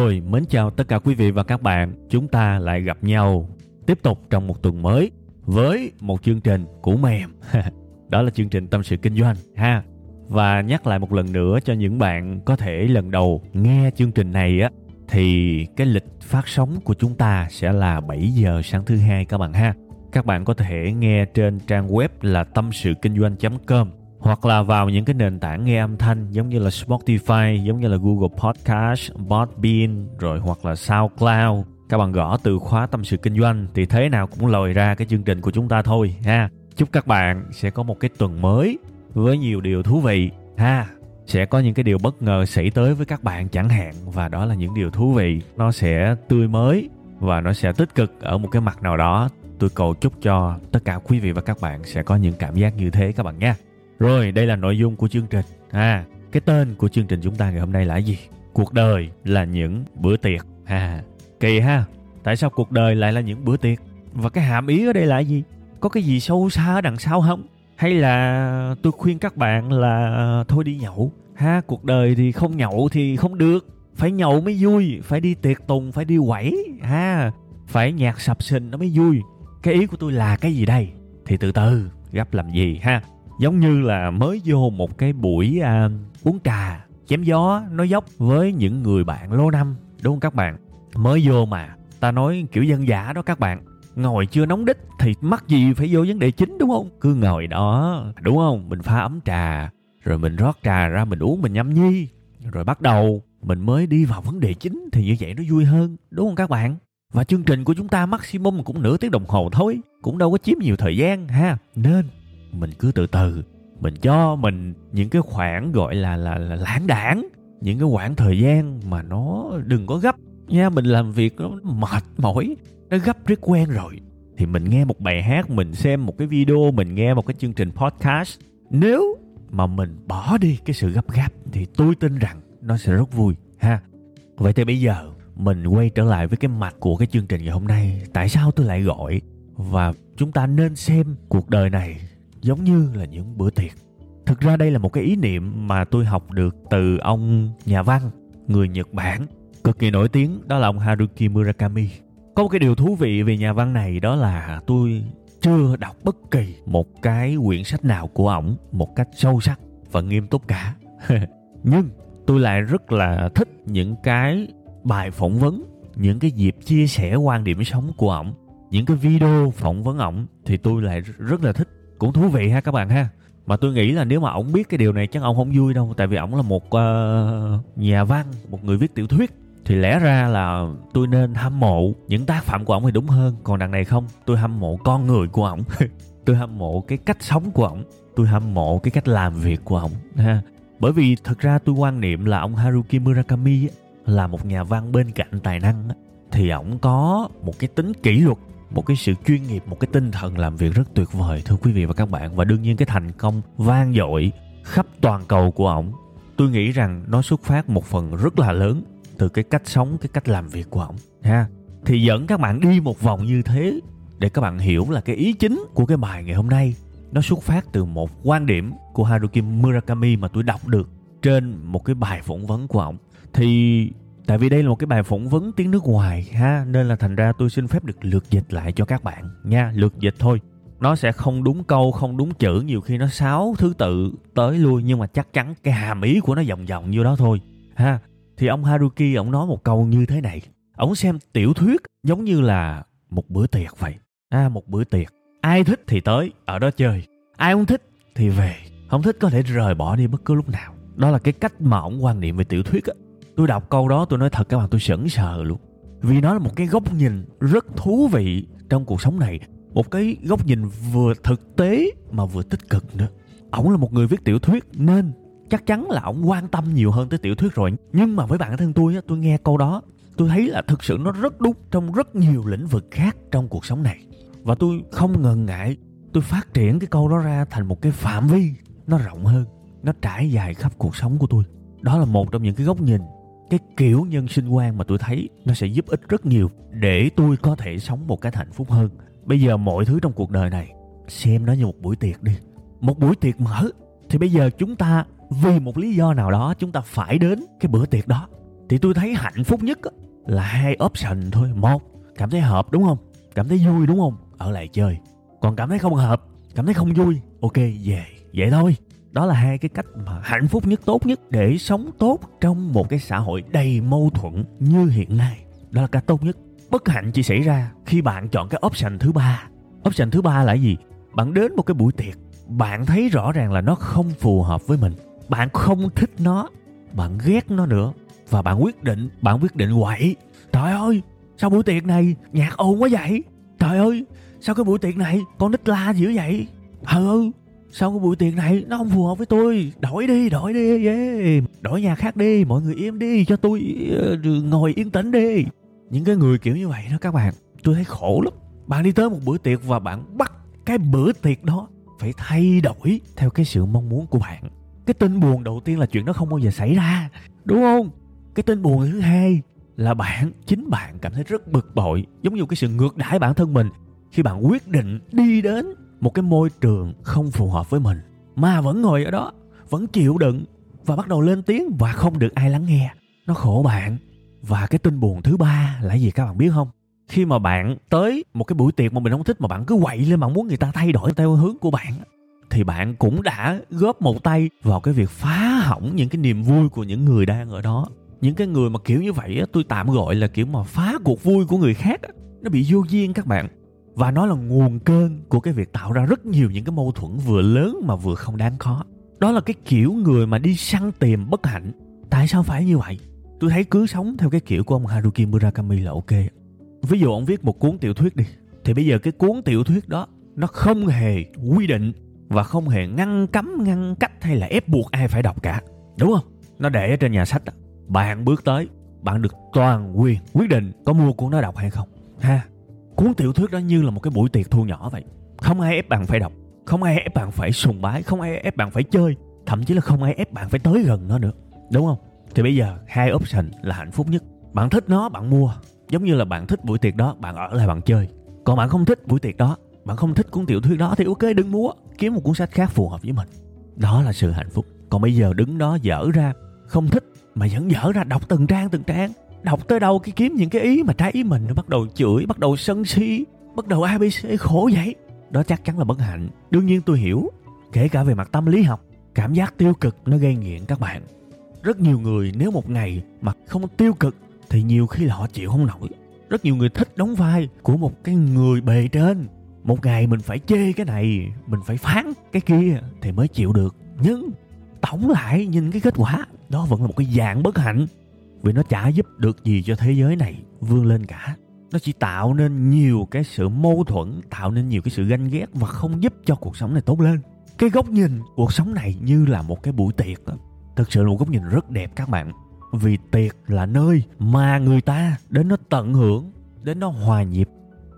Rồi, mến chào tất cả quý vị và các bạn. Chúng ta lại gặp nhau tiếp tục trong một tuần mới với một chương trình cũ mềm. Đó là chương trình tâm sự kinh doanh ha. Và nhắc lại một lần nữa cho những bạn có thể lần đầu nghe chương trình này á thì cái lịch phát sóng của chúng ta sẽ là 7 giờ sáng thứ hai các bạn ha. Các bạn có thể nghe trên trang web là tâm sự kinh doanh.com hoặc là vào những cái nền tảng nghe âm thanh giống như là Spotify, giống như là Google Podcast, Podbean rồi hoặc là SoundCloud. Các bạn gõ từ khóa tâm sự kinh doanh thì thế nào cũng lòi ra cái chương trình của chúng ta thôi ha. Chúc các bạn sẽ có một cái tuần mới với nhiều điều thú vị ha. Sẽ có những cái điều bất ngờ xảy tới với các bạn chẳng hạn và đó là những điều thú vị, nó sẽ tươi mới và nó sẽ tích cực ở một cái mặt nào đó. Tôi cầu chúc cho tất cả quý vị và các bạn sẽ có những cảm giác như thế các bạn nha. Rồi, đây là nội dung của chương trình. À, cái tên của chương trình chúng ta ngày hôm nay là gì? Cuộc đời là những bữa tiệc. À, kỳ ha. Tại sao cuộc đời lại là những bữa tiệc? Và cái hàm ý ở đây là gì? Có cái gì sâu xa ở đằng sau không? Hay là tôi khuyên các bạn là à, thôi đi nhậu? Ha, cuộc đời thì không nhậu thì không được. Phải nhậu mới vui, phải đi tiệc tùng, phải đi quẩy. Ha, phải nhạc sập sình nó mới vui. Cái ý của tôi là cái gì đây? Thì từ từ, gấp làm gì ha? Giống như là mới vô một cái buổi à, uống trà chém gió nói dốc với những người bạn lâu năm đúng không các bạn? Mới vô mà ta nói kiểu dân giả đó các bạn ngồi chưa nóng đích thì mắc gì phải vô vấn đề chính đúng không? Cứ ngồi đó đúng không? Mình pha ấm trà rồi mình rót trà ra mình uống mình nhâm nhi rồi bắt đầu mình mới đi vào vấn đề chính thì như vậy nó vui hơn đúng không các bạn? Và chương trình của chúng ta maximum cũng nửa tiếng đồng hồ thôi cũng đâu có chiếm nhiều thời gian ha. Nên mình cứ từ từ. Mình cho mình những cái khoảng gọi là là, là lãng đảng những cái khoảng thời gian mà nó đừng có gấp nha. Mình làm việc nó mệt mỏi nó gấp rất quen rồi. Thì mình nghe một bài hát mình xem một cái video mình nghe một cái chương trình podcast. Nếu mà mình bỏ đi cái sự gấp gáp thì tôi tin rằng nó sẽ rất vui ha. Vậy thì bây giờ mình quay trở lại với cái mạch của cái chương trình ngày hôm nay. Tại sao tôi lại gọi? Và chúng ta nên xem cuộc đời này giống như là những bữa tiệc. Thực ra đây là một cái ý niệm mà tôi học được từ ông nhà văn, người nhật bản, cực kỳ nổi tiếng, đó là ông haruki murakami. Có một cái điều thú vị về nhà văn này, đó là tôi chưa đọc bất kỳ một cái quyển sách nào của ổng một cách sâu sắc và nghiêm túc cả. Nhưng tôi lại rất là thích những cái bài phỏng vấn, những cái dịp chia sẻ quan điểm sống của ổng, những cái video phỏng vấn ổng, thì tôi lại rất là thích cũng thú vị ha các bạn ha. Mà tôi nghĩ là nếu mà ổng biết cái điều này chắc ông không vui đâu tại vì ổng là một uh, nhà văn một người viết tiểu thuyết. Thì lẽ ra là tôi nên hâm mộ những tác phẩm của ổng thì đúng hơn. Còn đằng này không tôi hâm mộ con người của ổng tôi hâm mộ cái cách sống của ổng tôi hâm mộ cái cách làm việc của ổng ha. Bởi vì thực ra tôi quan niệm là ông Haruki Murakami là một nhà văn bên cạnh tài năng thì ổng có một cái tính kỷ luật một cái sự chuyên nghiệp, một cái tinh thần làm việc rất tuyệt vời, thưa quý vị và các bạn. Và đương nhiên cái thành công vang dội khắp toàn cầu của ổng. Tôi nghĩ rằng nó xuất phát một phần rất là lớn từ cái cách sống, cái cách làm việc của ổng, ha. Thì dẫn các bạn đi một vòng như thế để các bạn hiểu là cái ý chính của cái bài ngày hôm nay, nó xuất phát từ một quan điểm của Haruki Murakami mà tôi đọc được trên một cái bài phỏng vấn của ổng. Thì tại vì đây là một cái bài phỏng vấn tiếng nước ngoài, ha? Nên là thành ra tôi xin phép được lượt dịch lại cho các bạn, nha. Lượt dịch thôi. Nó sẽ không đúng câu, không đúng chữ, nhiều khi nó sáu thứ tự tới lui, nhưng mà chắc chắn cái hàm ý của nó vòng vòng như đó thôi, ha? Thì ông Haruki, ông nói một câu như thế này. Ông xem tiểu thuyết giống như là một bữa tiệc vậy. À một bữa tiệc. Ai thích thì tới, ở đó chơi. Ai không thích thì về. Không thích có thể rời bỏ đi bất cứ lúc nào. Đó là cái cách mà ông quan niệm về tiểu thuyết á tôi đọc câu đó, tôi nói thật các bạn, tôi sững sờ luôn. Vì nó là một cái góc nhìn rất thú vị trong cuộc sống này. Một cái góc nhìn vừa thực tế mà vừa tích cực nữa. Ổng là một người viết tiểu thuyết nên chắc chắn là ổng quan tâm nhiều hơn tới tiểu thuyết rồi. Nhưng mà với bản thân tôi tôi nghe câu đó, tôi thấy là thực sự nó rất đúng trong rất nhiều lĩnh vực khác trong cuộc sống này. Và tôi không ngần ngại, tôi phát triển cái câu đó ra thành một cái phạm vi nó rộng hơn, nó trải dài khắp cuộc sống của tôi. Đó là một trong những cái góc nhìn cái kiểu nhân sinh quan mà tôi thấy nó sẽ giúp ích rất nhiều để tôi có thể sống một cái hạnh phúc hơn. Bây giờ mọi thứ trong cuộc đời này, xem nó như một buổi tiệc đi. Một buổi tiệc mở. Thì bây giờ chúng ta vì một lý do nào đó, chúng ta phải đến cái bữa tiệc đó. Thì tôi thấy hạnh phúc nhất là hai option thôi. Một, cảm thấy hợp đúng không? Cảm thấy vui đúng không? Ở lại chơi. Còn cảm thấy không hợp, cảm thấy không vui, ok, về. Vậy thôi đó là hai cái cách mà hạnh phúc nhất, tốt nhất để sống tốt trong một cái xã hội đầy mâu thuẫn như hiện nay. Đó là cách tốt nhất. Bất hạnh chỉ xảy ra khi bạn chọn cái option thứ ba. Option thứ ba là gì? Bạn đến một cái buổi tiệc, bạn thấy rõ ràng là nó không phù hợp với mình. Bạn không thích nó, bạn ghét nó nữa và bạn quyết định, bạn quyết định quậy. Trời ơi sao buổi tiệc này nhạc ồn quá vậy. Trời ơi sao cái buổi tiệc này con nít la dữ vậy. Ừ sau cái buổi tiệc này nó không phù hợp với tôi? Đổi đi đổi đi yeah. đổi nhà khác đi mọi người im đi cho tôi uh, ngồi yên tĩnh đi. Những cái người kiểu như vậy đó các bạn tôi thấy khổ lắm. Bạn đi tới một bữa tiệc và bạn bắt cái bữa tiệc đó phải thay đổi theo cái sự mong muốn của bạn. Cái tin buồn đầu tiên là chuyện đó không bao giờ xảy ra đúng không? Cái tin buồn thứ hai là bạn chính bạn cảm thấy rất bực bội giống như cái sự ngược đãi bản thân mình khi bạn quyết định đi đến một cái môi trường không phù hợp với mình. Mà vẫn ngồi ở đó, vẫn chịu đựng và bắt đầu lên tiếng và không được ai lắng nghe. Nó khổ bạn. Và cái tin buồn thứ ba là gì các bạn biết không? Khi mà bạn tới một cái buổi tiệc mà mình không thích mà bạn cứ quậy lên, bạn muốn người ta thay đổi theo hướng của bạn thì bạn cũng đã góp một tay vào cái việc phá hỏng những cái niềm vui của những người đang ở đó. Những cái người mà kiểu như vậy tôi tạm gọi là kiểu mà phá cuộc vui của người khác nó bị vô duyên các bạn và nó là nguồn cơn của cái việc tạo ra rất nhiều những cái mâu thuẫn vừa lớn mà vừa không đáng có. Đó là cái kiểu người mà đi săn tìm bất hạnh. Tại sao phải như vậy? Tôi thấy cứ sống theo cái kiểu của ông Haruki Murakami là ok. Ví dụ ông viết một cuốn tiểu thuyết đi, thì bây giờ cái cuốn tiểu thuyết đó nó không hề quy định và không hề ngăn cấm, ngăn cách hay là ép buộc ai phải đọc cả. Đúng không? Nó để ở trên nhà sách đó. bạn bước tới, bạn được toàn quyền quyết định có mua cuốn đó đọc hay không. Ha? Cuốn tiểu thuyết đó như là một cái buổi tiệc thu nhỏ vậy. Không ai ép bạn phải đọc, không ai ép bạn phải sùng bái, không ai ép bạn phải chơi, thậm chí là không ai ép bạn phải tới gần nó nữa, đúng không? Thì bây giờ hai option là hạnh phúc nhất. Bạn thích nó, bạn mua. Giống như là bạn thích buổi tiệc đó, bạn ở lại bạn chơi. Còn bạn không thích buổi tiệc đó, bạn không thích cuốn tiểu thuyết đó thì ok, đừng mua. Kiếm một cuốn sách khác phù hợp với mình. Đó là sự hạnh phúc. Còn bây giờ đứng đó dở ra, không thích mà vẫn dở ra, đọc từng trang từng trang đọc tới đâu cái kiếm những cái ý mà trái ý mình nó bắt đầu chửi, bắt đầu sân si, bắt đầu abc khổ vậy. Đó chắc chắn là bất hạnh. Đương nhiên tôi hiểu. Kể cả về mặt tâm lý học, cảm giác tiêu cực nó gây nghiện các bạn. Rất nhiều người nếu một ngày mà không tiêu cực thì nhiều khi là họ chịu không nổi. Rất nhiều người thích đóng vai của một cái người bề trên. Một ngày mình phải chê cái này, mình phải phán cái kia thì mới chịu được. Nhưng tổng lại nhìn cái kết quả, đó vẫn là một cái dạng bất hạnh vì nó chả giúp được gì cho thế giới này vươn lên cả. Nó chỉ tạo nên nhiều cái sự mâu thuẫn, tạo nên nhiều cái sự ganh ghét và không giúp cho cuộc sống này tốt lên. Cái góc nhìn cuộc sống này như là một cái buổi tiệc đó. thực sự là một góc nhìn rất đẹp các bạn. Vì tiệc là nơi mà người ta đến nó tận hưởng, đến nó hòa nhịp,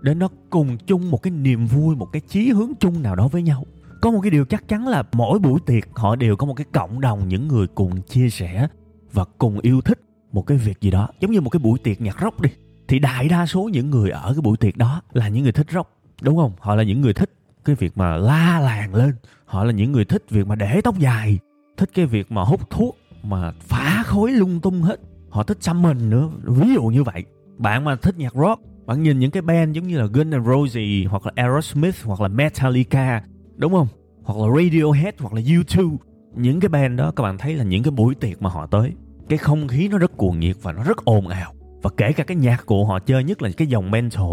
đến nó cùng chung một cái niềm vui, một cái chí hướng chung nào đó với nhau. Có một cái điều chắc chắn là mỗi buổi tiệc họ đều có một cái cộng đồng những người cùng chia sẻ và cùng yêu thích một cái việc gì đó, giống như một cái buổi tiệc nhạc rock đi. Thì đại đa số những người ở cái buổi tiệc đó là những người thích rock, đúng không? Họ là những người thích cái việc mà la làng lên. Họ là những người thích việc mà để tóc dài, thích cái việc mà hút thuốc, mà phá khối lung tung hết. Họ thích chăm mình nữa, ví dụ như vậy. Bạn mà thích nhạc rock, bạn nhìn những cái band giống như là Guns N' Roses, hoặc là Aerosmith, hoặc là Metallica, đúng không? Hoặc là Radiohead, hoặc là U2 những cái band đó, các bạn thấy là những cái buổi tiệc mà họ tới cái không khí nó rất cuồng nhiệt và nó rất ồn ào. Và kể cả cái nhạc của họ chơi, nhất là cái dòng mental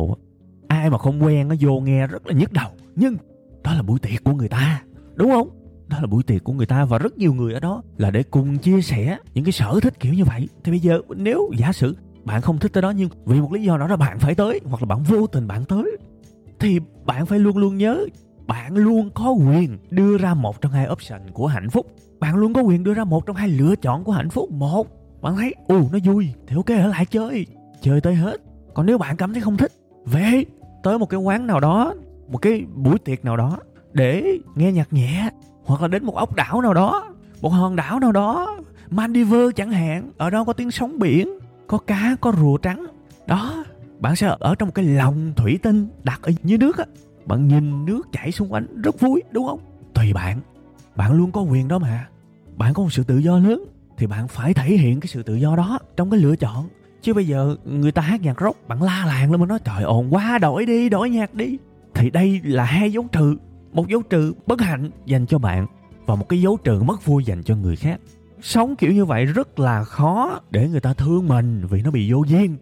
ai mà không quen nó vô nghe rất là nhức đầu. Nhưng đó là buổi tiệc của người ta, đúng không? Đó là buổi tiệc của người ta và rất nhiều người ở đó là để cùng chia sẻ những cái sở thích kiểu như vậy. Thì bây giờ nếu giả sử bạn không thích tới đó nhưng vì một lý do nào đó bạn phải tới hoặc là bạn vô tình bạn tới, thì bạn phải luôn luôn nhớ bạn luôn có quyền đưa ra một trong hai option của hạnh phúc bạn luôn có quyền đưa ra một trong hai lựa chọn của hạnh phúc. Một, bạn thấy, ồ, nó vui, thì ok, ở lại chơi chơi tới hết. Còn nếu bạn cảm thấy không thích, về tới một cái quán nào đó, một cái buổi tiệc nào đó, để nghe nhạc nhẹ, hoặc là đến một ốc đảo nào đó, một hòn đảo nào đó, Maldives chẳng hạn, ở đó có tiếng sóng biển, có cá, có rùa trắng. Đó, bạn sẽ ở trong một cái lòng thủy tinh đặt ở dưới nước á. Bạn nhìn nước chảy xung quanh, rất vui, đúng không? Tùy bạn bạn luôn có quyền đó mà. Bạn có một sự tự do lớn thì bạn phải thể hiện cái sự tự do đó trong cái lựa chọn. Chứ bây giờ người ta hát nhạc rock bạn la làng lên mà nói trời ồn quá đổi đi đổi nhạc đi. Thì đây là hai dấu trừ một dấu trừ bất hạnh dành cho bạn và một cái dấu trừ mất vui dành cho người khác. Sống kiểu như vậy rất là khó để người ta thương mình vì nó bị vô duyên.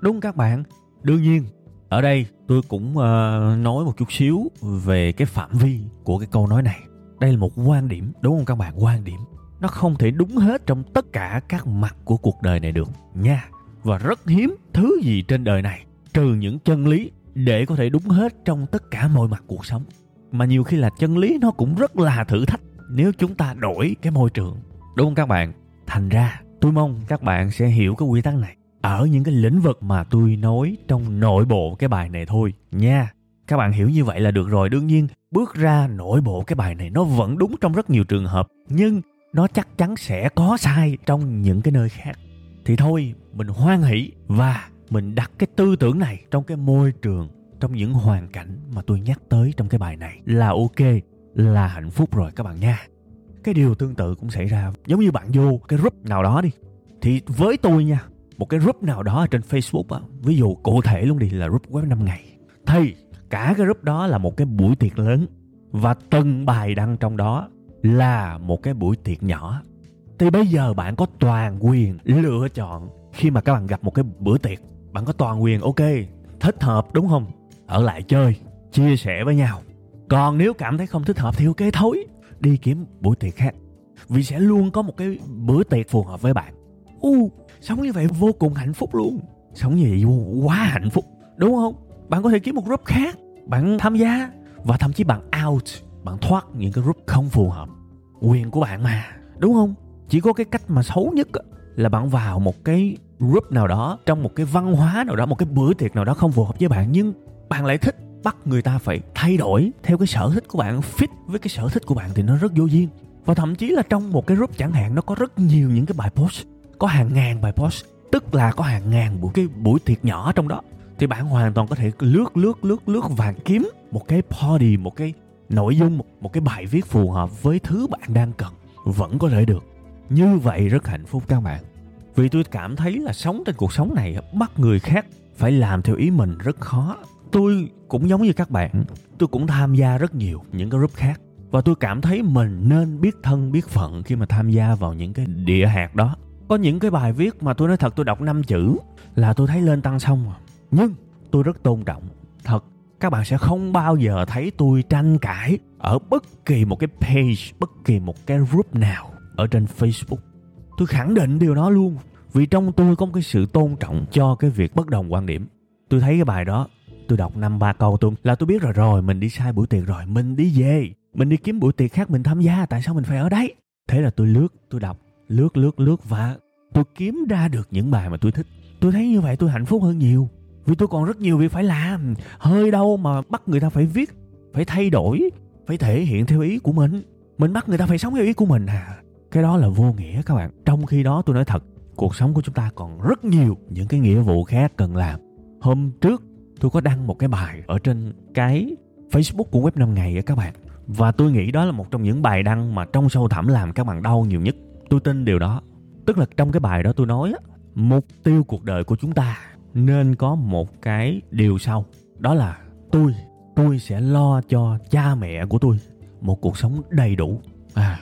Đúng các bạn? Đương nhiên ở đây tôi cũng uh, nói một chút xíu về cái phạm vi của cái câu nói này đây là một quan điểm, đúng không các bạn? Quan điểm. Nó không thể đúng hết trong tất cả các mặt của cuộc đời này được, nha. Và rất hiếm thứ gì trên đời này, trừ những chân lý để có thể đúng hết trong tất cả mọi mặt cuộc sống. Mà nhiều khi là chân lý nó cũng rất là thử thách nếu chúng ta đổi cái môi trường. Đúng không các bạn? Thành ra, tôi mong các bạn sẽ hiểu cái quy tắc này. Ở những cái lĩnh vực mà tôi nói trong nội bộ cái bài này thôi, nha. Các bạn hiểu như vậy là được rồi. Đương nhiên bước ra nội bộ cái bài này nó vẫn đúng trong rất nhiều trường hợp nhưng nó chắc chắn sẽ có sai trong những cái nơi khác. Thì thôi mình hoan hỷ và mình đặt cái tư tưởng này trong cái môi trường trong những hoàn cảnh mà tôi nhắc tới trong cái bài này là ok là hạnh phúc rồi các bạn nha. Cái điều tương tự cũng xảy ra. Giống như bạn vô cái group nào đó đi. Thì với tôi nha một cái group nào đó ở trên Facebook á, ví dụ cụ thể luôn đi là group web 5 ngày. Thì cả cái group đó là một cái buổi tiệc lớn. Và từng bài đăng trong đó là một cái buổi tiệc nhỏ. Thì bây giờ bạn có toàn quyền lựa chọn khi mà các bạn gặp một cái bữa tiệc. Bạn có toàn quyền, ok, thích hợp đúng không? Ở lại chơi, chia sẻ với nhau. Còn nếu cảm thấy không thích hợp thì ok, thôi, đi kiếm buổi tiệc khác. Vì sẽ luôn có một cái bữa tiệc phù hợp với bạn. U, sống như vậy vô cùng hạnh phúc luôn. Sống như vậy quá hạnh phúc, đúng không? Bạn có thể kiếm một group khác. Bạn tham gia và thậm chí bạn out, bạn thoát những cái group không phù hợp. Quyền của bạn mà, đúng không? Chỉ có cái cách mà xấu nhất là bạn vào một cái group nào đó, trong một cái văn hóa nào đó, một cái bữa tiệc nào đó không phù hợp với bạn, nhưng bạn lại thích, bắt người ta phải thay đổi theo cái sở thích của bạn, fit với cái sở thích của bạn thì nó rất vô duyên. Và thậm chí là trong một cái group chẳng hạn, nó có rất nhiều những cái bài post, có hàng ngàn bài post, tức là có hàng ngàn buổi, cái buổi tiệc nhỏ trong đó thì bạn hoàn toàn có thể lướt lướt lướt lướt và kiếm một cái body một cái nội dung một, một cái bài viết phù hợp với thứ bạn đang cần. Vẫn có thể được. Như vậy rất hạnh phúc các bạn. Vì tôi cảm thấy là sống trên cuộc sống này bắt người khác phải làm theo ý mình rất khó. Tôi cũng giống như các bạn tôi cũng tham gia rất nhiều những cái group khác. Và tôi cảm thấy mình nên biết thân biết phận khi mà tham gia vào những cái địa hạt đó. Có những cái bài viết mà tôi nói thật tôi đọc năm chữ là tôi thấy lên tăng xong rồi nhưng tôi rất tôn trọng. Thật, các bạn sẽ không bao giờ thấy tôi tranh cãi ở bất kỳ một cái page, bất kỳ một cái group nào ở trên facebook. Tôi khẳng định điều đó luôn, vì trong tôi có một cái sự tôn trọng cho cái việc bất đồng quan điểm. Tôi thấy cái bài đó, tôi đọc năm ba câu, tôi là tôi biết rồi rồi, mình đi sai buổi tiệc rồi, mình đi về, mình đi kiếm buổi tiệc khác, mình tham gia, tại sao mình phải ở đấy? Thế là tôi lướt, tôi đọc, lướt lướt lướt và tôi kiếm ra được những bài mà tôi thích. Tôi thấy như vậy tôi hạnh phúc hơn nhiều vì tôi còn rất nhiều việc phải làm. Hơi đâu mà bắt người ta phải viết, phải thay đổi, phải thể hiện theo ý của mình. Mình bắt người ta phải sống theo ý của mình à. Cái đó là vô nghĩa các bạn. Trong khi đó tôi nói thật, cuộc sống của chúng ta còn rất nhiều những cái nghĩa vụ khác cần làm. Hôm trước, tôi có đăng một cái bài ở trên cái facebook của web 5 ngày các bạn. Và tôi nghĩ đó là một trong những bài đăng mà trong sâu thẳm làm các bạn đau nhiều nhất. Tôi tin điều đó. Tức là trong cái bài đó tôi nói mục tiêu cuộc đời của chúng ta nên có một cái điều sau. Đó là tôi tôi sẽ lo cho cha mẹ của tôi một cuộc sống đầy đủ. À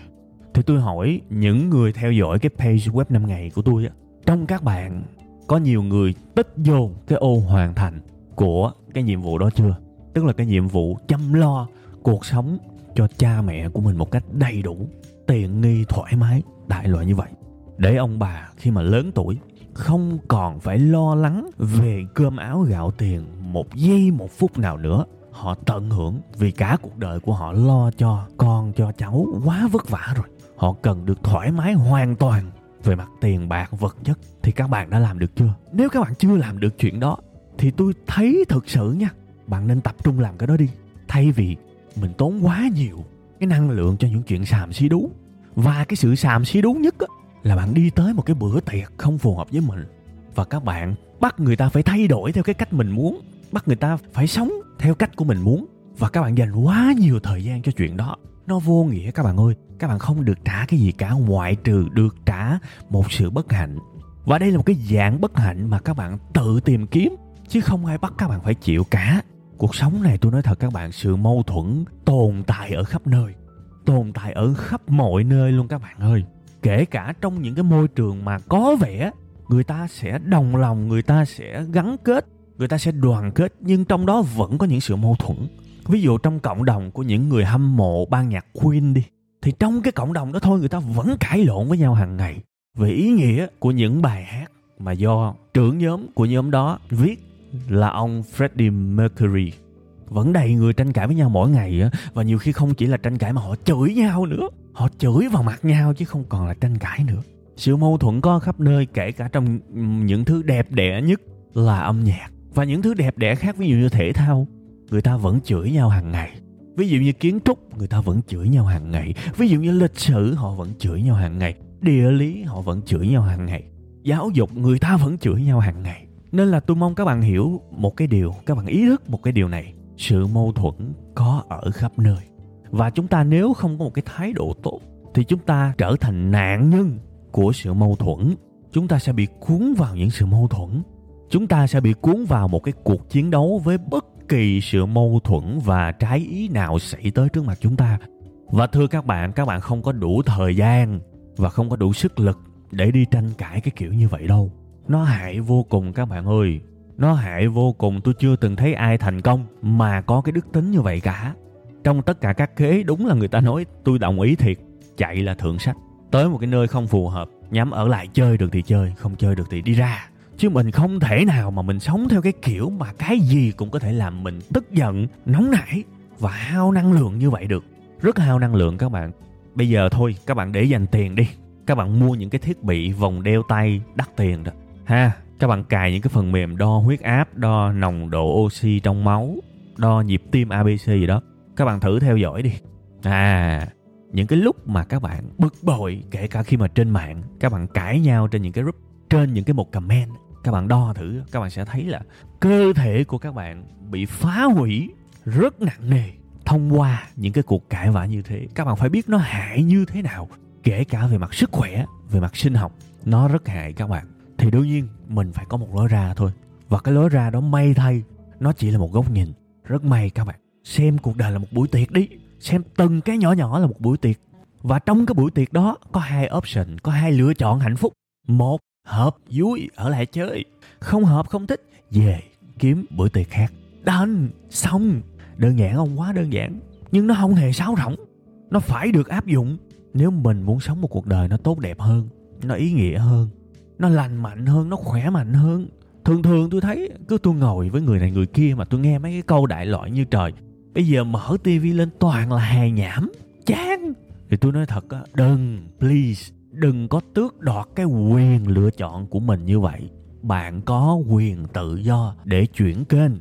thì tôi hỏi những người theo dõi cái page web 5 ngày của tôi á, trong các bạn có nhiều người tích vô cái ô hoàn thành của cái nhiệm vụ đó chưa? Tức là cái nhiệm vụ chăm lo cuộc sống cho cha mẹ của mình một cách đầy đủ, tiện nghi, thoải mái, đại loại như vậy. Để ông bà khi mà lớn tuổi không còn phải lo lắng về cơm áo gạo tiền một giây một phút nào nữa. Họ tận hưởng vì cả cuộc đời của họ lo cho con cho cháu quá vất vả rồi. Họ cần được thoải mái hoàn toàn về mặt tiền bạc vật chất. Thì các bạn đã làm được chưa? Nếu các bạn chưa làm được chuyện đó thì tôi thấy thực sự nha. Bạn nên tập trung làm cái đó đi. Thay vì mình tốn quá nhiều cái năng lượng cho những chuyện xàm xí đú. Và cái sự xàm xí đú nhất á, là bạn đi tới một cái bữa tiệc không phù hợp với mình và các bạn bắt người ta phải thay đổi theo cái cách mình muốn, bắt người ta phải sống theo cách của mình muốn và các bạn dành quá nhiều thời gian cho chuyện đó. Nó vô nghĩa các bạn ơi, các bạn không được trả cái gì cả, ngoại trừ được trả một sự bất hạnh. Và đây là một cái dạng bất hạnh mà các bạn tự tìm kiếm, chứ không ai bắt các bạn phải chịu cả. Cuộc sống này tôi nói thật các bạn, sự mâu thuẫn tồn tại ở khắp nơi, tồn tại ở khắp mọi nơi luôn các bạn ơi kể cả trong những cái môi trường mà có vẻ, người ta sẽ đồng lòng, người ta sẽ gắn kết, người ta sẽ đoàn kết, nhưng trong đó vẫn có những sự mâu thuẫn. Ví dụ trong cộng đồng của những người hâm mộ ban nhạc Queen đi, thì trong cái cộng đồng đó thôi người ta vẫn cãi lộn với nhau hàng ngày. Về ý nghĩa của những bài hát mà do trưởng nhóm của nhóm đó viết là ông Freddie Mercury vẫn đầy người tranh cãi với nhau mỗi ngày và nhiều khi không chỉ là tranh cãi mà họ chửi nhau nữa họ chửi vào mặt nhau chứ không còn là tranh cãi nữa. Sự mâu thuẫn có khắp nơi, kể cả trong những thứ đẹp đẽ nhất là âm nhạc. Và những thứ đẹp đẽ khác, ví dụ như thể thao, người ta vẫn chửi nhau hàng ngày. Ví dụ như kiến trúc, người ta vẫn chửi nhau hàng ngày. Ví dụ như lịch sử, họ vẫn chửi nhau hàng ngày. Địa lý, họ vẫn chửi nhau hàng ngày. Giáo dục, người ta vẫn chửi nhau hàng ngày. Nên là tôi mong các bạn hiểu một cái điều, các bạn ý thức một cái điều này. Sự mâu thuẫn có ở khắp nơi và chúng ta nếu không có một cái thái độ tốt, thì chúng ta trở thành nạn nhân của sự mâu thuẫn. Chúng ta sẽ bị cuốn vào những sự mâu thuẫn. Chúng ta sẽ bị cuốn vào một cái cuộc chiến đấu với bất kỳ sự mâu thuẫn và trái ý nào xảy tới trước mặt chúng ta. Và thưa các bạn các bạn không có đủ thời gian và không có đủ sức lực để đi tranh cãi cái kiểu như vậy đâu. Nó hại vô cùng các bạn ơi. Nó hại vô cùng. Tôi chưa từng thấy ai thành công mà có cái đức tính như vậy cả trong tất cả các kế đúng là người ta nói, tôi đồng ý thiệt, chạy là thượng sách. Tới một cái nơi không phù hợp, nhắm ở lại chơi được thì chơi, không chơi được thì đi ra. Chứ mình không thể nào mà mình sống theo cái kiểu mà cái gì cũng có thể làm mình tức giận, nóng nảy và hao năng lượng như vậy được. Rất hao năng lượng các bạn. Bây giờ thôi, các bạn để dành tiền đi. Các bạn mua những cái thiết bị vòng đeo tay đắt tiền đó. Ha, các bạn cài những cái phần mềm đo huyết áp, đo nồng độ oxy trong máu, đo nhịp tim abc gì đó các bạn thử theo dõi đi. À những cái lúc mà các bạn bực bội, kể cả khi mà trên mạng, các bạn cãi nhau trên những cái group, trên những cái một comment, các bạn đo thử, các bạn sẽ thấy là cơ thể của các bạn bị phá hủy rất nặng nề thông qua những cái cuộc cãi vã như thế. Các bạn phải biết nó hại như thế nào, kể cả về mặt sức khỏe, về mặt sinh học, nó rất hại các bạn. Thì đương nhiên, mình phải có một lối ra thôi. Và cái lối ra đó may thay, nó chỉ là một góc nhìn. Rất may các bạn xem cuộc đời là một buổi tiệc đi. Xem từng cái nhỏ nhỏ là một buổi tiệc. Và trong cái buổi tiệc đó, có hai option, có hai lựa chọn hạnh phúc. Một, hợp vui, ở lại chơi. Không hợp, không thích, về kiếm bữa tiệc khác. Đành, xong. Đơn giản không? Quá đơn giản. Nhưng nó không hề sáo rỗng. Nó phải được áp dụng. Nếu mình muốn sống một cuộc đời nó tốt đẹp hơn, nó ý nghĩa hơn, nó lành mạnh hơn, nó khỏe mạnh hơn. Thường thường tôi thấy, cứ tôi ngồi với người này người kia mà tôi nghe mấy cái câu đại loại như trời bây giờ mở tivi lên toàn là hài nhảm. Chán. Thì tôi nói thật á, đừng, please, đừng có tước đoạt cái quyền lựa chọn của mình như vậy. Bạn có quyền tự do để chuyển kênh.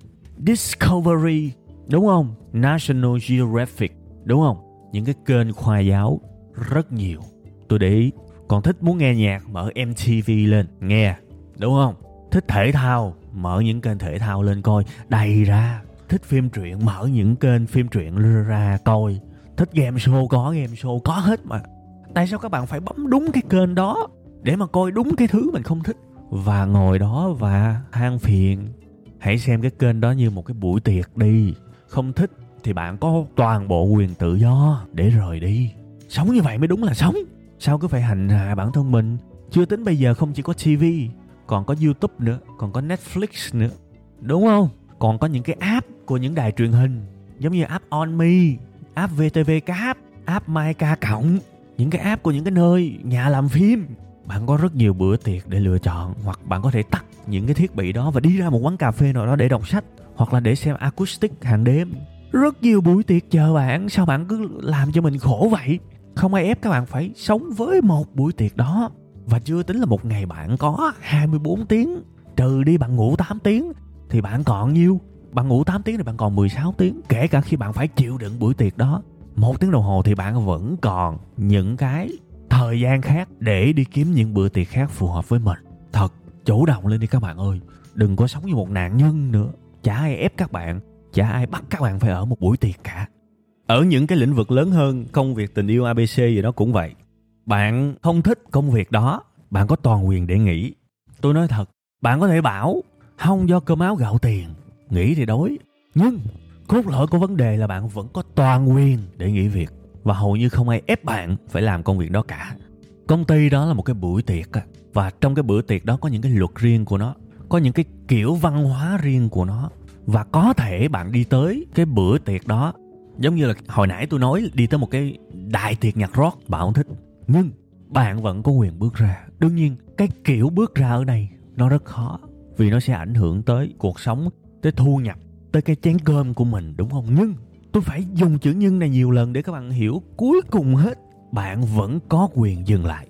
Discovery, đúng không? National geographic, đúng không? Những cái kênh khoa giáo rất nhiều. Tôi để ý, còn thích muốn nghe nhạc, mở mtv lên, nghe, đúng không? Thích thể thao, mở những kênh thể thao lên coi. Đầy ra thích phim truyện, mở những kênh phim truyện ra coi. Thích game show, có game show, có hết mà. Tại sao các bạn phải bấm đúng cái kênh đó để mà coi đúng cái thứ mình không thích? Và ngồi đó và than phiền. Hãy xem cái kênh đó như một cái buổi tiệc đi. Không thích thì bạn có toàn bộ quyền tự do để rời đi. Sống như vậy mới đúng là sống. Sao cứ phải hành hạ bản thân mình? Chưa tính bây giờ không chỉ có tv còn có youtube nữa, còn có netflix nữa. Đúng không? Còn có những cái app của những đài truyền hình, giống như app on me app vtv cáp app mai ca cộng, những cái app của những cái nơi nhà làm phim. Bạn có rất nhiều bữa tiệc để lựa chọn, hoặc bạn có thể tắt những cái thiết bị đó và đi ra một quán cà phê nào đó để đọc sách, hoặc là để xem acoustic hàng đêm. Rất nhiều buổi tiệc chờ bạn, sao bạn cứ làm cho mình khổ vậy? Không ai ép các bạn phải sống với một buổi tiệc đó. Và chưa tính là một ngày bạn có 24 tiếng, trừ đi bạn ngủ 8 tiếng thì bạn còn nhiêu? Bạn ngủ 8 tiếng thì bạn còn 16 tiếng. Kể cả khi bạn phải chịu đựng buổi tiệc đó, một tiếng đồng hồ thì bạn vẫn còn những cái thời gian khác để đi kiếm những bữa tiệc khác phù hợp với mình. Thật, chủ động lên đi các bạn ơi. Đừng có sống như một nạn nhân nữa. Chả ai ép các bạn, chả ai bắt các bạn phải ở một buổi tiệc cả. Ở những cái lĩnh vực lớn hơn, công việc tình yêu abc gì đó cũng vậy. Bạn không thích công việc đó, bạn có toàn quyền để nghỉ tôi nói thật, bạn có thể bảo không do cơm áo gạo tiền. Nghỉ thì đối nhưng, cốt lõi của vấn đề là bạn vẫn có toàn quyền để nghỉ việc. Và hầu như không ai ép bạn phải làm công việc đó cả. Công ty đó là một cái buổi tiệc và trong cái bữa tiệc đó có những cái luật riêng của nó, có những cái kiểu văn hóa riêng của nó. Và có thể bạn đi tới cái bữa tiệc đó, giống như là hồi nãy tôi nói, đi tới một cái đại tiệc nhạc rock, bạn không thích. Nhưng bạn vẫn có quyền bước ra. Đương nhiên, cái kiểu bước ra ở đây nó rất khó vì nó sẽ ảnh hưởng tới cuộc sống, tới thu nhập, tới cái chén cơm của mình, đúng không? Nhưng tôi phải dùng chữ nhưng này nhiều lần để các bạn hiểu. Cuối cùng hết, bạn vẫn có quyền dừng lại.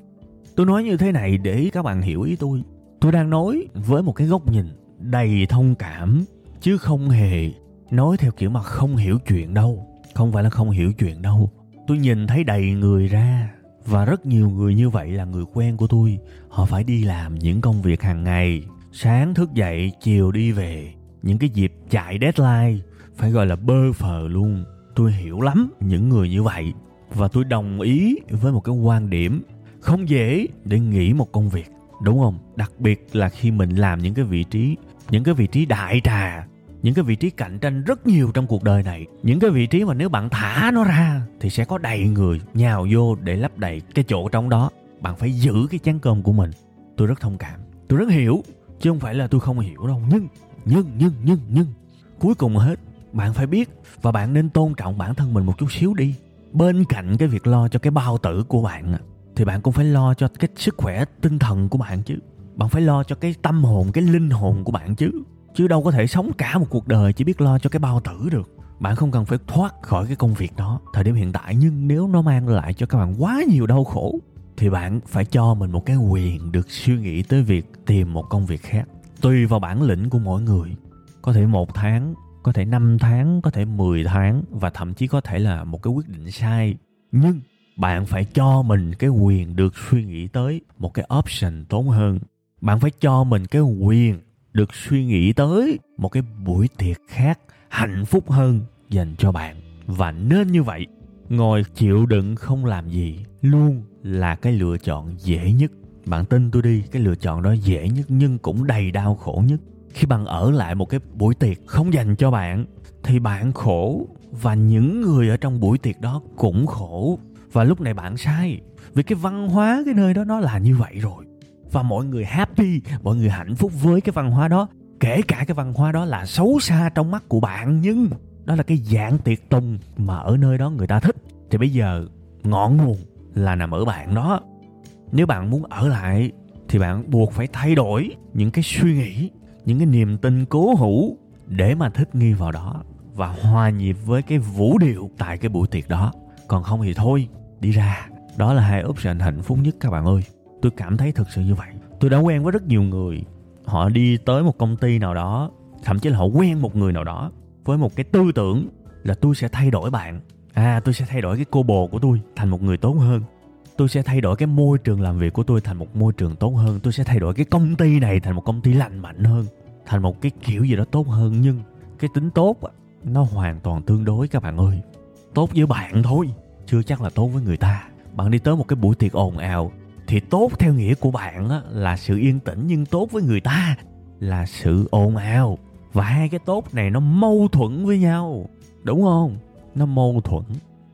Tôi nói như thế này để các bạn hiểu ý tôi. Tôi đang nói với một cái góc nhìn đầy thông cảm, chứ không hề nói theo kiểu mà không hiểu chuyện đâu. Không phải là không hiểu chuyện đâu. Tôi nhìn thấy đầy người ra, và rất nhiều người như vậy là người quen của tôi. Họ phải đi làm những công việc hàng ngày sáng thức dậy, chiều đi về. Những cái dịp chạy deadline phải gọi là bơ phờ luôn. Tôi hiểu lắm những người như vậy và tôi đồng ý với một cái quan điểm không dễ để nghỉ một công việc, đúng không? Đặc biệt là khi mình làm những cái vị trí, những cái vị trí đại trà, những cái vị trí cạnh tranh rất nhiều trong cuộc đời này. Những cái vị trí mà nếu bạn thả nó ra thì sẽ có đầy người nhào vô để lấp đầy cái chỗ trong đó. Bạn phải giữ cái chén cơm của mình. Tôi rất thông cảm. Tôi rất hiểu chứ không phải là tôi không hiểu đâu. Nhưng nhưng nhưng nhưng nhưng, cuối cùng hết, bạn phải biết và bạn nên tôn trọng bản thân mình một chút xíu đi. Bên cạnh cái việc lo cho cái bao tử của bạn thì bạn cũng phải lo cho cái sức khỏe tinh thần của bạn chứ. Bạn phải lo cho cái tâm hồn, cái linh hồn của bạn chứ. Chứ đâu có thể sống cả một cuộc đời chỉ biết lo cho cái bao tử được. Bạn không cần phải thoát khỏi cái công việc đó thời điểm hiện tại, nhưng nếu nó mang lại cho các bạn quá nhiều đau khổ thì bạn phải cho mình một cái quyền được suy nghĩ tới việc tìm một công việc khác. Tùy vào bản lĩnh của mỗi người. Có thể một tháng, có thể 5 tháng, có thể 10 tháng và thậm chí có thể là một cái quyết định sai. Nhưng bạn phải cho mình cái quyền được suy nghĩ tới một cái option tốt hơn. Bạn phải cho mình cái quyền được suy nghĩ tới một cái buổi tiệc khác hạnh phúc hơn dành cho bạn. Và nên như vậy ngồi chịu đựng không làm gì, luôn là cái lựa chọn dễ nhất. Bạn tin tôi đi, cái lựa chọn đó dễ nhất nhưng cũng đầy đau khổ nhất. Khi bạn ở lại một cái buổi tiệc không dành cho bạn, thì bạn khổ và những người ở trong buổi tiệc đó cũng khổ. Và lúc này bạn sai, vì cái văn hóa cái nơi đó nó là như vậy rồi. Và mọi người happy, mọi người hạnh phúc với cái văn hóa đó. Kể cả cái văn hóa đó là xấu xa trong mắt của bạn nhưng đó là cái dạng tiệc tùng mà ở nơi đó người ta thích. Thì bây giờ, ngọn nguồn là nằm ở bạn đó. Nếu bạn muốn ở lại, thì bạn buộc phải thay đổi những cái suy nghĩ, những cái niềm tin cố hữu để mà thích nghi vào đó và hòa nhịp với cái vũ điệu tại cái buổi tiệc đó. Còn không thì thôi, đi ra. Đó là hai option hạnh phúc nhất các bạn ơi. Tôi cảm thấy thực sự như vậy. Tôi đã quen với rất nhiều người. Họ đi tới một công ty nào đó, thậm chí là họ quen một người nào đó với một cái tư tưởng là tôi sẽ thay đổi bạn. À tôi sẽ thay đổi cái cô bồ của tôi thành một người tốt hơn. Tôi sẽ thay đổi cái môi trường làm việc của tôi thành một môi trường tốt hơn. Tôi sẽ thay đổi cái công ty này thành một công ty lành mạnh hơn, thành một cái kiểu gì đó tốt hơn. Nhưng cái tính tốt nó hoàn toàn tương đối các bạn ơi. Tốt với bạn thôi, chưa chắc là tốt với người ta. Bạn đi tới một cái buổi tiệc ồn ào thì tốt theo nghĩa của bạn là sự yên tĩnh, nhưng tốt với người ta là sự ồn ào và hai cái tốt này nó mâu thuẫn với nhau, đúng không? Nó mâu thuẫn.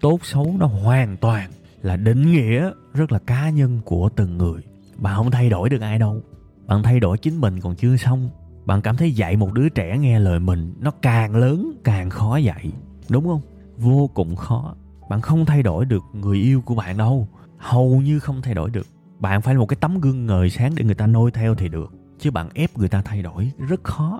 Tốt xấu nó hoàn toàn là định nghĩa rất là cá nhân của từng người. Bạn không thay đổi được ai đâu. Bạn thay đổi chính mình còn chưa xong. Bạn cảm thấy dạy một đứa trẻ nghe lời mình, nó càng lớn càng khó dạy. Đúng không? Vô cùng khó. Bạn không thay đổi được người yêu của bạn đâu. Hầu như không thay đổi được. Bạn phải là một cái tấm gương ngời sáng để người ta noi theo thì được. Chứ bạn ép người ta thay đổi rất khó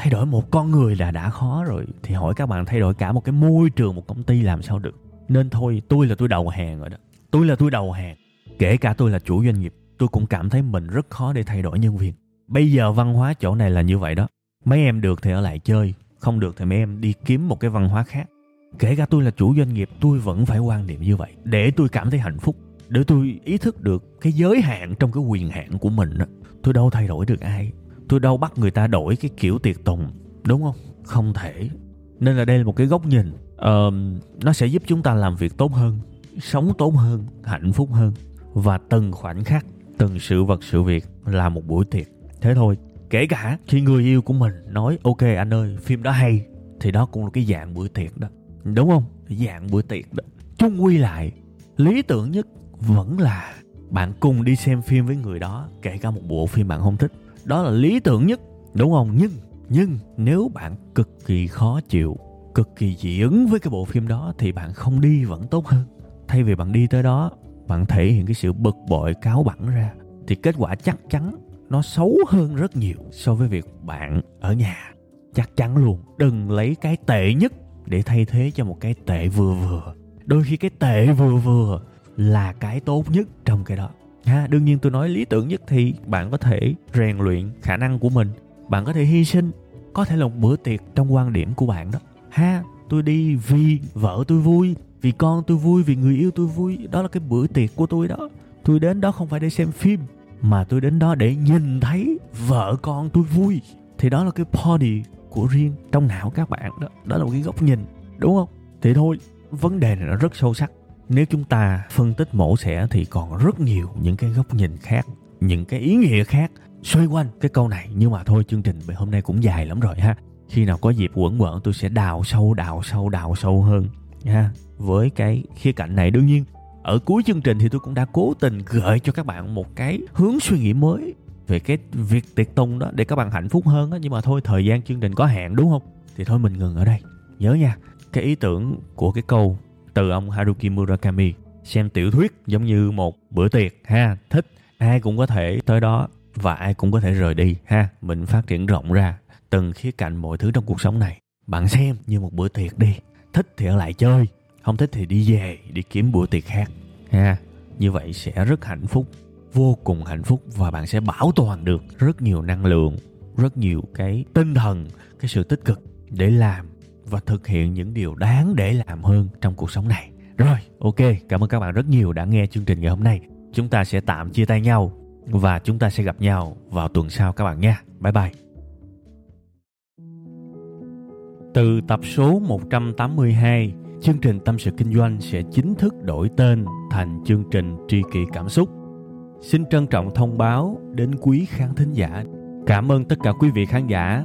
thay đổi một con người là đã khó rồi. Thì hỏi các bạn thay đổi cả một cái môi trường, một công ty làm sao được? Nên thôi, tôi là tôi đầu hàng rồi đó. Tôi là tôi đầu hàng. Kể cả tôi là chủ doanh nghiệp, tôi cũng cảm thấy mình rất khó để thay đổi nhân viên. Bây giờ văn hóa chỗ này là như vậy đó. Mấy em được thì ở lại chơi, không được thì mấy em đi kiếm một cái văn hóa khác. Kể cả tôi là chủ doanh nghiệp, tôi vẫn phải quan niệm như vậy. Để tôi cảm thấy hạnh phúc, để tôi ý thức được cái giới hạn trong cái quyền hạn của mình đó tôi đâu thay đổi được ai tôi đâu bắt người ta đổi cái kiểu tiệc tùng đúng không? Không thể. Nên là đây là một cái góc nhìn. Uh, nó sẽ giúp chúng ta làm việc tốt hơn sống tốt hơn hạnh phúc hơn. Và từng khoảnh khắc từng sự vật sự việc là một buổi tiệc. Thế thôi kể cả khi người yêu của mình nói ok anh ơi phim đó hay thì đó cũng là cái dạng buổi tiệc đó. Đúng không? Dạng buổi tiệc đó. Chung quy lại lý tưởng nhất vẫn là bạn cùng đi xem phim với người đó kể cả một bộ phim bạn không thích đó là lý tưởng nhất. Đúng không? Nhưng nhưng nếu bạn cực kỳ khó chịu, cực kỳ dị ứng với cái bộ phim đó thì bạn không đi vẫn tốt hơn. Thay vì bạn đi tới đó, bạn thể hiện cái sự bực bội cáo bẳn ra, thì kết quả chắc chắn nó xấu hơn rất nhiều so với việc bạn ở nhà. Chắc chắn luôn, đừng lấy cái tệ nhất để thay thế cho một cái tệ vừa vừa. Đôi khi cái tệ vừa vừa là cái tốt nhất trong cái đó ha, đương nhiên tôi nói lý tưởng nhất thì bạn có thể rèn luyện khả năng của mình. Bạn có thể hy sinh, có thể là một bữa tiệc trong quan điểm của bạn đó. Ha, tôi đi vì vợ tôi vui, vì con tôi vui, vì người yêu tôi vui. Đó là cái bữa tiệc của tôi đó. Tôi đến đó không phải để xem phim, mà tôi đến đó để nhìn thấy vợ con tôi vui. Thì đó là cái party của riêng trong não các bạn đó. Đó là một cái góc nhìn, đúng không? Thì thôi, vấn đề này nó rất sâu sắc nếu chúng ta phân tích mổ xẻ thì còn rất nhiều những cái góc nhìn khác, những cái ý nghĩa khác xoay quanh cái câu này. Nhưng mà thôi, chương trình hôm nay cũng dài lắm rồi ha. Khi nào có dịp quẩn quẩn, tôi sẽ đào sâu đào sâu đào sâu hơn ha. Với cái khía cạnh này, đương nhiên, ở cuối chương trình thì tôi cũng đã cố tình gợi cho các bạn một cái hướng suy nghĩ mới về cái việc tiệc tùng đó để các bạn hạnh phúc hơn đó nhưng mà thôi, thời gian chương trình có hạn, đúng không? Thì thôi, mình ngừng ở đây. Nhớ nha, cái ý tưởng của cái câu từ ông Haruki Murakami. Xem tiểu thuyết giống như một bữa tiệc, ha. Thích, ai cũng có thể tới đó và ai cũng có thể rời đi, ha. Mình phát triển rộng ra từng khía cạnh mọi thứ trong cuộc sống này. Bạn xem như một bữa tiệc đi. Thích thì ở lại chơi, không thích thì đi về, đi kiếm bữa tiệc khác, ha. Như vậy sẽ rất hạnh phúc, vô cùng hạnh phúc và bạn sẽ bảo toàn được rất nhiều năng lượng, rất nhiều cái tinh thần, cái sự tích cực để làm và thực hiện những điều đáng để làm hơn trong cuộc sống này. Rồi, ok, cảm ơn các bạn rất nhiều đã nghe chương trình ngày hôm nay. Chúng ta sẽ tạm chia tay nhau và chúng ta sẽ gặp nhau vào tuần sau các bạn nha. Bye bye. Từ tập số 182 chương trình tâm sự kinh doanh sẽ chính thức đổi tên thành chương trình tri kỷ cảm xúc. Xin trân trọng thông báo đến quý khán thính giả. Cảm ơn tất cả quý vị khán giả